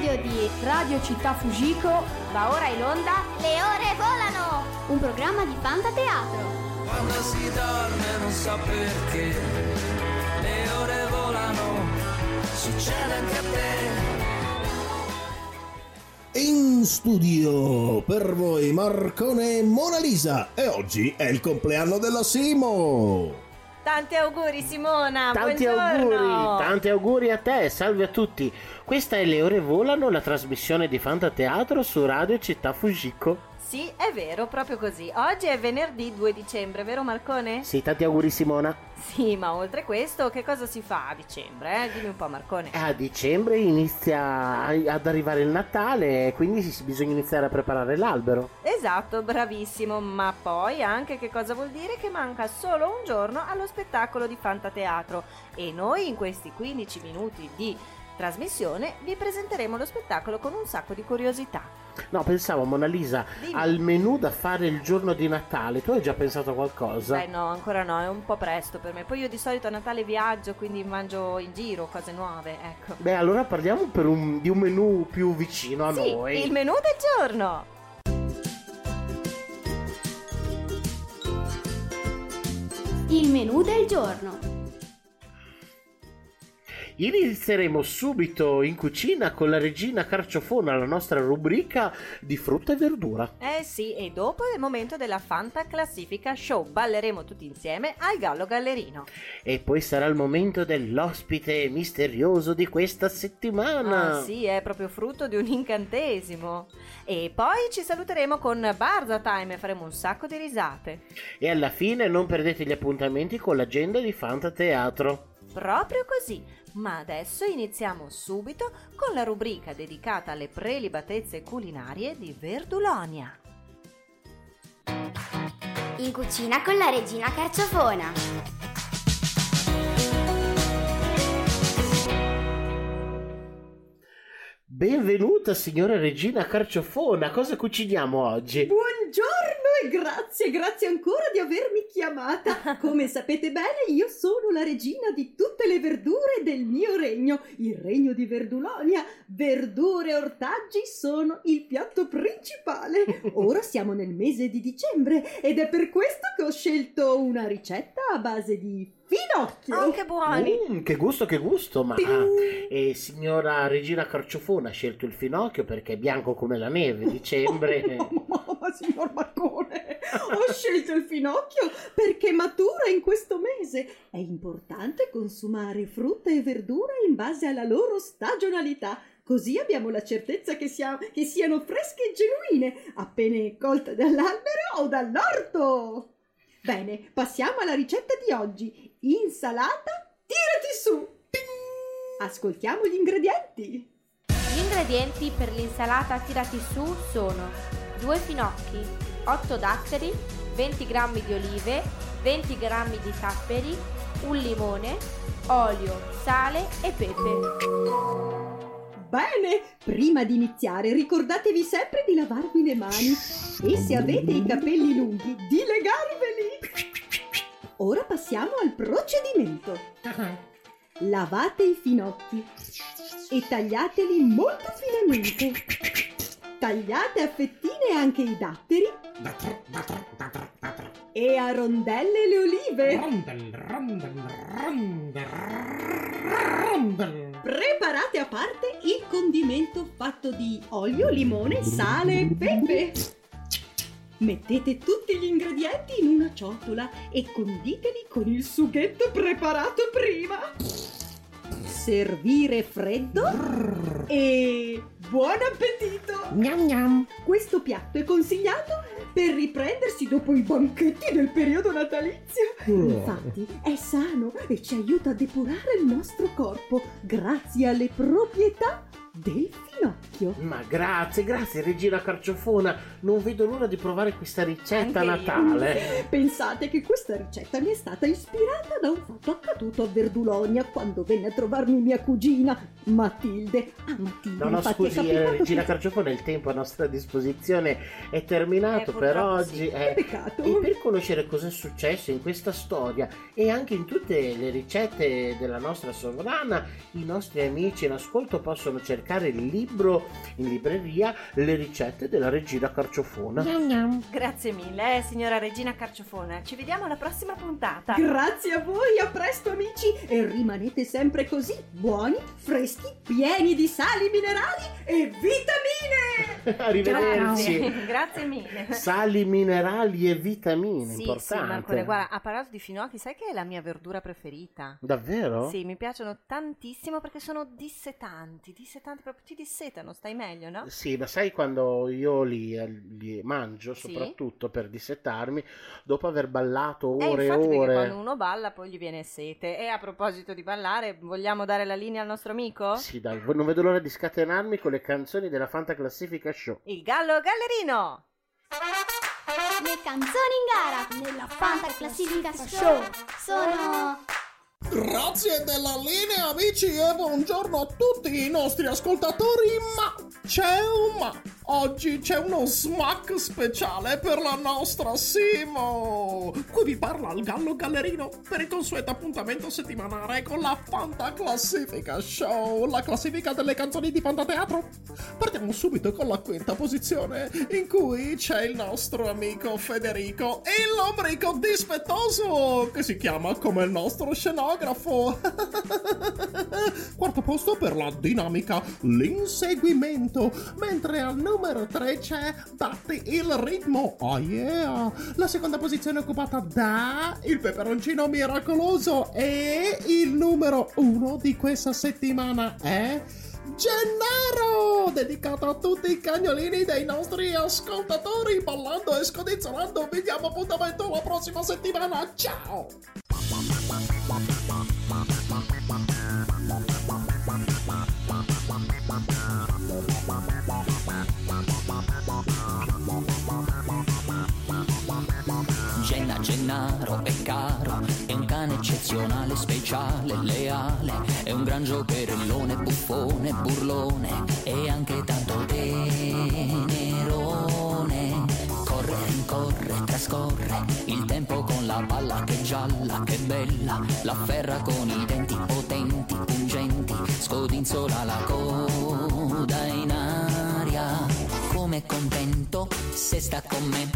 studio di Radio Città Fujiko va ora in onda Le ore volano! un programma di fantateatro. Quando si dorme non so perché le ore volano, succede anche a te. In studio per voi Marcone e Mona Lisa e oggi è il compleanno della Simo. Tanti auguri Simona, Tanti buongiorno. auguri, tanti auguri a te, salve a tutti. Questa è Le Ore Volano, la trasmissione di Fantateatro su Radio Città Fujiko. Sì, è vero, proprio così. Oggi è venerdì 2 dicembre, vero Marcone? Sì, tanti auguri Simona. Sì, ma oltre questo, che cosa si fa a dicembre? Eh? Dimmi un po' Marcone. A dicembre inizia ad arrivare il Natale e quindi bisogna iniziare a preparare l'albero. Esatto, bravissimo, ma poi anche che cosa vuol dire che manca solo un giorno allo spettacolo di Fantateatro e noi in questi 15 minuti di trasmissione vi presenteremo lo spettacolo con un sacco di curiosità. No, pensavo Mona Lisa Dimmi. al menù da fare il giorno di Natale. Tu hai già pensato a qualcosa? Beh no, ancora no, è un po' presto per me. Poi io di solito a Natale viaggio, quindi mangio in giro cose nuove, ecco. Beh, allora parliamo per un- di un menù più vicino a Sì, noi. il menù del giorno! Il menù del giorno. Inizieremo subito in cucina con la regina Carciofona, la nostra rubrica di frutta e verdura. Eh sì, e dopo è il momento della Fanta Classifica Show. Balleremo tutti insieme al Gallo Gallerino. E poi sarà il momento dell'ospite misterioso di questa settimana. Ah sì, è proprio frutto di un incantesimo. E poi ci saluteremo con Barza Time e faremo un sacco di risate. E alla fine non perdete gli appuntamenti con l'agenda di Fanta Teatro. Proprio così. Ma adesso iniziamo subito con la rubrica dedicata alle prelibatezze culinarie di Verdulonia. In cucina con la regina Carciofona. Benvenuta signora regina Carciofona, cosa cuciniamo oggi? Buongiorno e grazie, grazie ancora di avermi chiamata. Come sapete bene, io sono la regina di tutte le verdure del mio regno, il regno di Verdulonia. Verdure e ortaggi sono il piatto principale. Ora siamo nel mese di dicembre ed è per questo che ho scelto una ricetta a base di finocchio. Oh, che buoni! Mm, che gusto, che gusto, ma e signora regina Carciofona ha scelto il finocchio perché è bianco come la neve, dicembre. Ma signor Marcone, ho scelto il finocchio perché matura in questo mese. È importante consumare frutta e verdura in base alla loro stagionalità. Così abbiamo la certezza che, sia- che siano fresche e genuine, appena colte dall'albero o dall'orto. Bene, passiamo alla ricetta di oggi. Insalata, tirati su! Ascoltiamo gli ingredienti. Gli ingredienti per l'insalata tirati su sono 2 finocchi, 8 datteri, 20 g di olive, 20 g di capperi, un limone, olio, sale e pepe. Bene, prima di iniziare ricordatevi sempre di lavarvi le mani e se avete i capelli lunghi di legarveli. Ora passiamo al procedimento. Lavate i finocchi e tagliateli molto finemente. Tagliate a fettine anche i datteri e a rondelle le olive. Preparate a parte il condimento fatto di olio, limone, sale e pepe. Mettete tutti gli ingredienti in una ciotola e conditeli con il sughetto preparato prima. Servire freddo e buon appetito! Gnam gnam. Questo piatto è consigliato per riprendersi dopo i banchetti del periodo natalizio. Infatti è sano e ci aiuta a depurare il nostro corpo grazie alle proprietà del finocchio. Ma grazie, grazie regina Carciofona, non vedo l'ora di provare questa ricetta Anche io. Natale. Pensate che questa ricetta mi è stata ispirata da un fatto accaduto a Verdulonia quando venne a trovarmi mia cugina Matilde. Ah, Matilde, No, no, infatti è scusi, eh, Regina che- Carciofona, il tempo a nostra disposizione è terminato Eh, per oggi. sì. eh. Peccato. E per conoscere cosa è successo in questa storia e anche in tutte le ricette della nostra sovrana, i nostri amici in ascolto possono cercare il libro in libreria Le ricette della regina carciofona. Grazie mille, eh, signora Regina Carciofona. Ci vediamo alla prossima puntata. Grazie a voi, a presto amici e rimanete sempre così, buoni, freschi, pieni di sali minerali e vitamine! Arrivederci. Grazie, grazie mille. Sali minerali e vitamine, Sì, sì, importante. Marcone, guarda, ha parlato di finocchi, sai che è la mia verdura preferita? Davvero? Sì, mi piacciono tantissimo perché sono dissetanti, dissetanti proprio ti dissetano, stai meglio, no? Sì, ma sai quando io li, li mangio, Sì. soprattutto per dissettarmi, dopo aver ballato Eh, ore e ore. quando uno balla poi gli viene sete. E a proposito di ballare, vogliamo dare la linea al nostro amico? Sì, dai, non vedo l'ora di scatenarmi con le canzoni della Fanta Classifica Show. Il gallo gallerino! Le canzoni in gara nella Fanta Classifica Show sono Grazie della linea amici e buongiorno a tutti i nostri ascoltatori, ma c'è un ma. Oggi c'è uno smack speciale per la nostra Simo. Qui vi parla il Gallo Gallerino per il consueto appuntamento settimanale con la Fanta Classifica Show, la classifica delle canzoni di Fantateatro. Partiamo subito con la quinta posizione in cui c'è il nostro amico Federico, il lombrico dispettoso che si chiama come il nostro scenografo. Quarto posto per la dinamica l'inseguimento, mentre al numero 3 c'è Batti il ritmo. Oh yeah! La seconda posizione è occupata da il peperoncino miracoloso e il numero 1 di questa settimana è Gennaro, dedicato a tutti i cagnolini dei nostri ascoltatori, ballando e scodizzolando. Vi diamo appuntamento la prossima settimana. Ciao! Eccezionale, speciale, leale, è un gran giocherellone, buffone, burlone e anche tanto tenerone. Corre, rincorre, trascorre il tempo con la palla che gialla, che bella, la ferra con i denti potenti, pungenti, scodinzola la coda in aria. Come contento se sta con me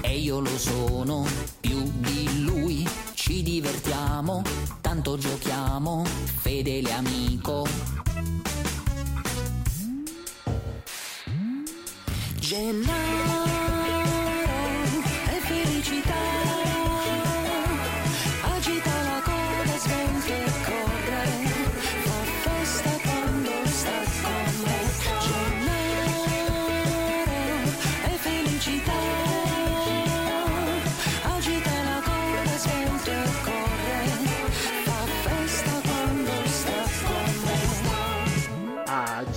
e io lo sono più di lui. Ci divertiamo, tanto giochiamo, fedele amico. Gennaro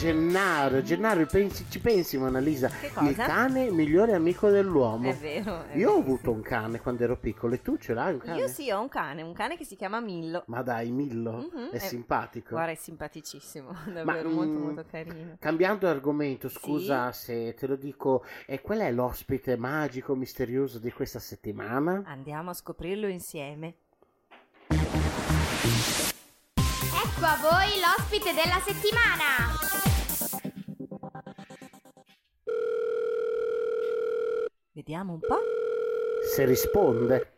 Gennaro, Gennaro, pensi- ci pensi Mona Lisa? Che cosa? Il cane migliore amico dell'uomo. È vero. è Io ho vero, avuto sì. un cane quando ero piccolo e tu ce l'hai un cane? Io sì, ho un cane, un cane che si chiama Millo. Ma dai, Millo, Mhm, è eh, simpatico. Guarda, è simpaticissimo, davvero Ma, molto mm, molto carino. Cambiando argomento, scusa se te lo dico, e qual è l'ospite magico, misterioso di questa settimana? Andiamo a scoprirlo insieme. Ecco a voi l'ospite della settimana! Vediamo un po'. Se risponde.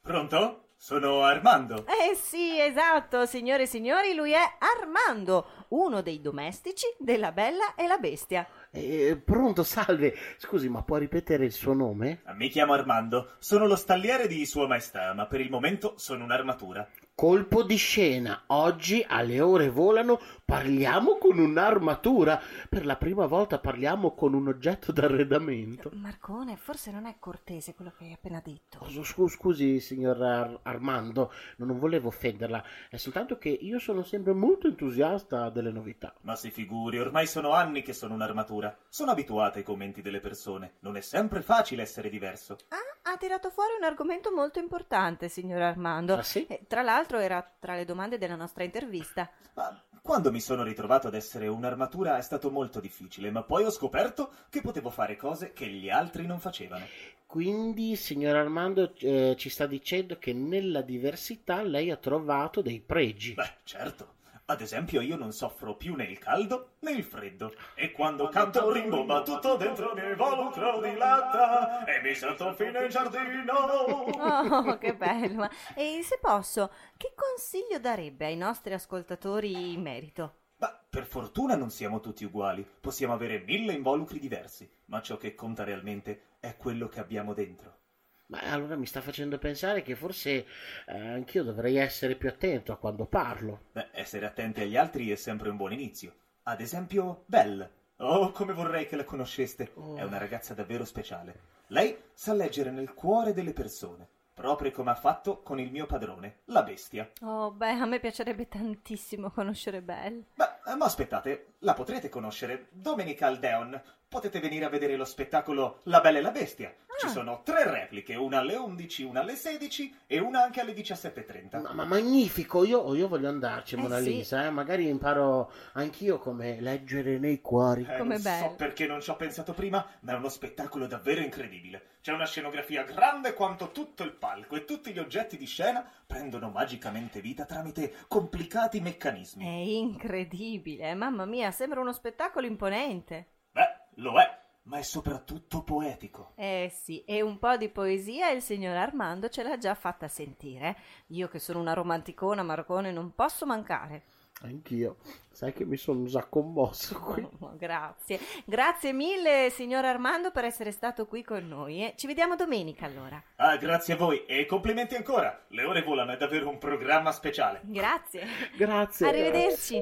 Pronto? Sono Armando. Eh sì, esatto, signore e signori, lui è Armando, uno dei domestici della Bella e la Bestia. Eh, pronto, salve. Scusi, ma può ripetere il suo nome? Mi chiamo Armando, sono lo stalliere di Sua Maestà, ma per il momento sono un'armatura. Colpo di scena. Oggi alle ore volano parliamo con un'armatura. Per la prima volta parliamo con un oggetto d'arredamento. Marcone, forse non è cortese quello che hai appena detto. Scu- Scusi, signor Ar- Armando, non volevo offenderla, è soltanto che io sono sempre molto entusiasta delle novità. Ma si figuri, ormai sono anni che sono un'armatura. Sono abituata ai commenti delle persone. Non è sempre facile essere diverso. Ah, ha tirato fuori un argomento molto importante, signor Armando. Ah, sì? Eh, tra l'altro era tra le domande della nostra intervista. Ma quando mi sono ritrovato ad essere un'armatura è stato molto difficile, ma poi ho scoperto che potevo fare cose che gli altri non facevano. Quindi, signor Armando, eh, ci sta dicendo che nella diversità lei ha trovato dei pregi. Beh, certo. Ad esempio, io non soffro più né il caldo né il freddo. E quando canto rimbomba tutto dentro mi involucro di latta e mi sento fine in giardino. Oh, che bello! E se posso, che consiglio darebbe ai nostri ascoltatori in merito? Ma per fortuna non siamo tutti uguali. Possiamo avere mille involucri diversi, ma ciò che conta realmente è quello che abbiamo dentro. Ma allora mi sta facendo pensare che forse eh, anch'io dovrei essere più attento a quando parlo. Beh, essere attenti agli altri è sempre un buon inizio. Ad esempio, Belle. Oh, come vorrei che la conosceste. È una ragazza davvero speciale. Lei sa leggere nel cuore delle persone, proprio come ha fatto con il mio padrone, la bestia. Oh, beh, a me piacerebbe tantissimo conoscere Belle. Ma, ma aspettate, la potrete conoscere. Domenica al Deon. Potete venire a vedere lo spettacolo La Bella e la Bestia. Ci sono tre repliche, una alle 11, una alle 16 e una anche alle 17.30. Ma, ma magnifico, io, io voglio andarci, Eh, Mona sì. Lisa, eh, magari imparo anch'io come leggere nei cuori. Eh, Come non Belle. so perché non ci ho pensato prima, ma è uno spettacolo davvero incredibile. C'è una scenografia grande quanto tutto il palco e tutti gli oggetti di scena prendono magicamente vita tramite complicati È meccanismi. incredibile, mamma mia, sembra uno spettacolo imponente. Beh, lo è, ma è soprattutto poetico. Eh sì, e un po' di poesia il signor Armando ce l'ha già fatta sentire. Io che sono una romanticona marcone non posso mancare. Anch'io, sai che mi sono già commosso qui. Oh, grazie, grazie mille signor Armando per essere stato qui con noi. eh. Ci vediamo domenica allora. Ah, grazie a voi e complimenti ancora. Le ore volano, è davvero un programma speciale. Grazie. Grazie. Arrivederci.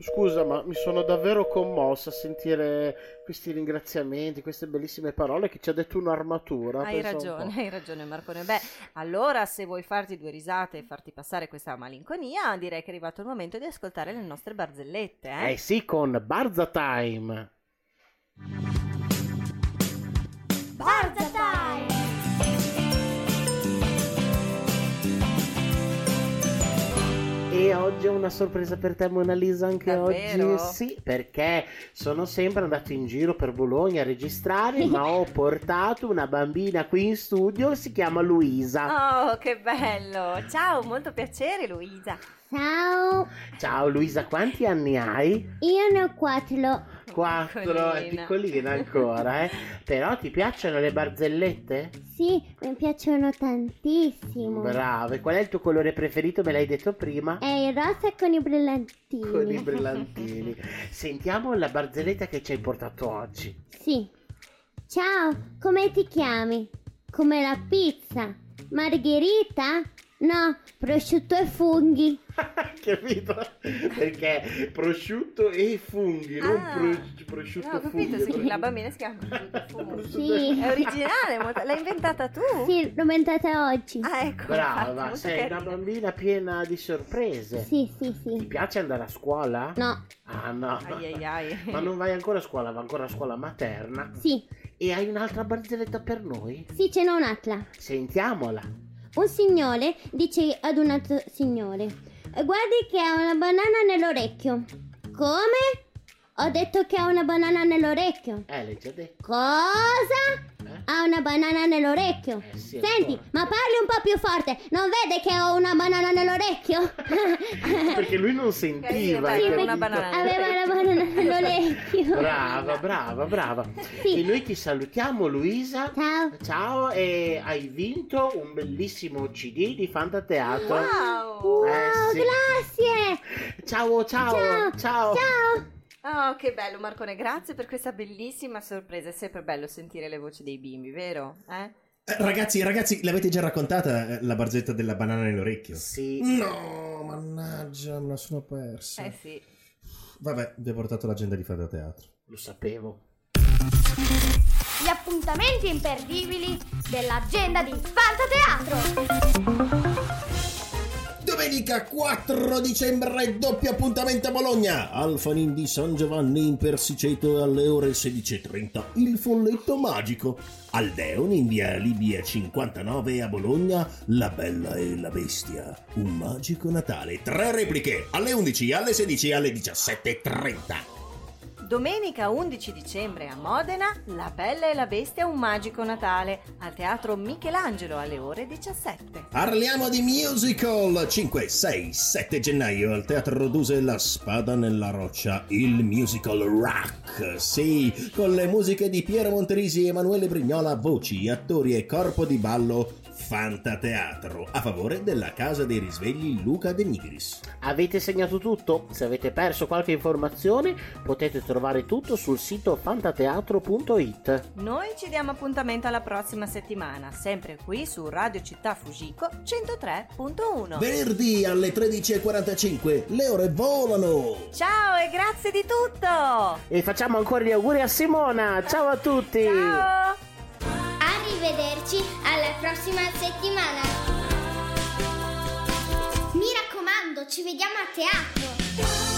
Scusa, ma mi sono davvero commosso a sentire questi ringraziamenti, queste bellissime parole che ci ha detto un'armatura. Hai un ragione, po'. hai ragione Marcone. Beh, allora se vuoi farti due risate e farti passare questa malinconia, direi che è arrivato il momento di ascoltare le nostre barzellette, eh? Eh sì, con Barza Time. Barza Time! E oggi ho una sorpresa per te, Mona Lisa, anche Davvero? oggi. Sì, perché sono sempre andato in giro per Bologna a registrare, ma ho portato una bambina qui in studio, si chiama Luisa. Oh, che bello! Ciao, molto piacere Luisa. Ciao! Ciao Luisa, quanti anni hai? Io ne ho quattro. Quattro, è Piccolina. ancora, eh. Però ti piacciono le barzellette? Sì, mi piacciono tantissimo. Brava, e qual è il tuo colore preferito? Me l'hai detto prima? È il rosa con i brillantini. Con i brillantini. Sentiamo la barzelletta che ci hai portato oggi. Sì. Ciao, come ti chiami? Come la pizza. Margherita? No, prosciutto e funghi. Capito? Perché prosciutto e funghi, non Ah. pro- prosciutto No, e funghi. capito, sì, la bambina si chiama Prosciutto Sì. È originale, l'hai inventata tu? Sì, l'ho inventata oggi. Ah, ecco. infatti, Brava, molto sei una bambina piena di sorprese. Sì, sì, Ti sì. piace andare a scuola? No, Ah no. Ai ai ai. Ma non vai ancora a scuola, vai ancora a scuola materna. sì, E hai un'altra barzelletta per noi? sì, ce n'è un'altra. Sentiamola. Un signore dice ad un altro signore: Guardi che ha una banana nell'orecchio. Come? Ho detto che ha una banana nell'orecchio. Eh, l'hai già detto. Cosa? Eh? Ha una banana nell'orecchio. Eh, sì, Senti, ancora. ma parli un po' più forte. Non vede che ho una banana nell'orecchio? Perché lui non sentiva. Dai, capito? una banana. Aveva la banana nell'orecchio. Brava, brava, brava. Sì. E noi ti salutiamo, Luisa. Ciao. Ciao, e hai vinto un bellissimo CD di Fantateatro. Wow! Wow, Eh, sì. grazie. Ciao, ciao, Ciao. ciao. Ciao. Oh, che bello Marcone, grazie per questa bellissima sorpresa. È sempre bello sentire le voci dei bimbi, vero? Eh? Eh, ragazzi, ragazzi, l'avete già raccontata eh, la barzetta della banana nell'orecchio? Sì. No, mannaggia, me la sono persa. Eh sì. Vabbè, vi ho portato l'agenda di Fada Teatro. Lo sapevo. Gli appuntamenti imperdibili dell'agenda di Fantateatro. Domenica 4 dicembre, doppio appuntamento a Bologna. Alfanin di San Giovanni in Persiceto alle ore 16.30. Il folletto magico. Al Deon in via Libia 59 a Bologna, La Bella e la Bestia. Un magico Natale. Tre repliche alle 11, alle 16 e alle 17.30. Domenica 11 dicembre a Modena, La Bella e la Bestia un magico Natale al Teatro Michelangelo alle ore 17. Parliamo di musical 5, 6, 7 gennaio al Teatro Duse La Spada nella Roccia, il musical rock. Sì, con le musiche di Piero Monterisi Emanuele Brignola, voci, attori e corpo di ballo Fantateatro a favore della Casa dei Risvegli Luca De Nigris. Avete segnato tutto? Se avete perso qualche informazione potete trovare tutto sul sito fantateatro.it. Noi ci diamo appuntamento alla prossima settimana, sempre qui su Radio Città Fugico 103.1. Venerdì alle 13.45 le ore volano! Ciao e grazie di tutto! E facciamo ancora gli auguri a Simona. Ciao a tutti! Ciao! Arrivederci alla prossima settimana. Mi raccomando, ci vediamo a teatro.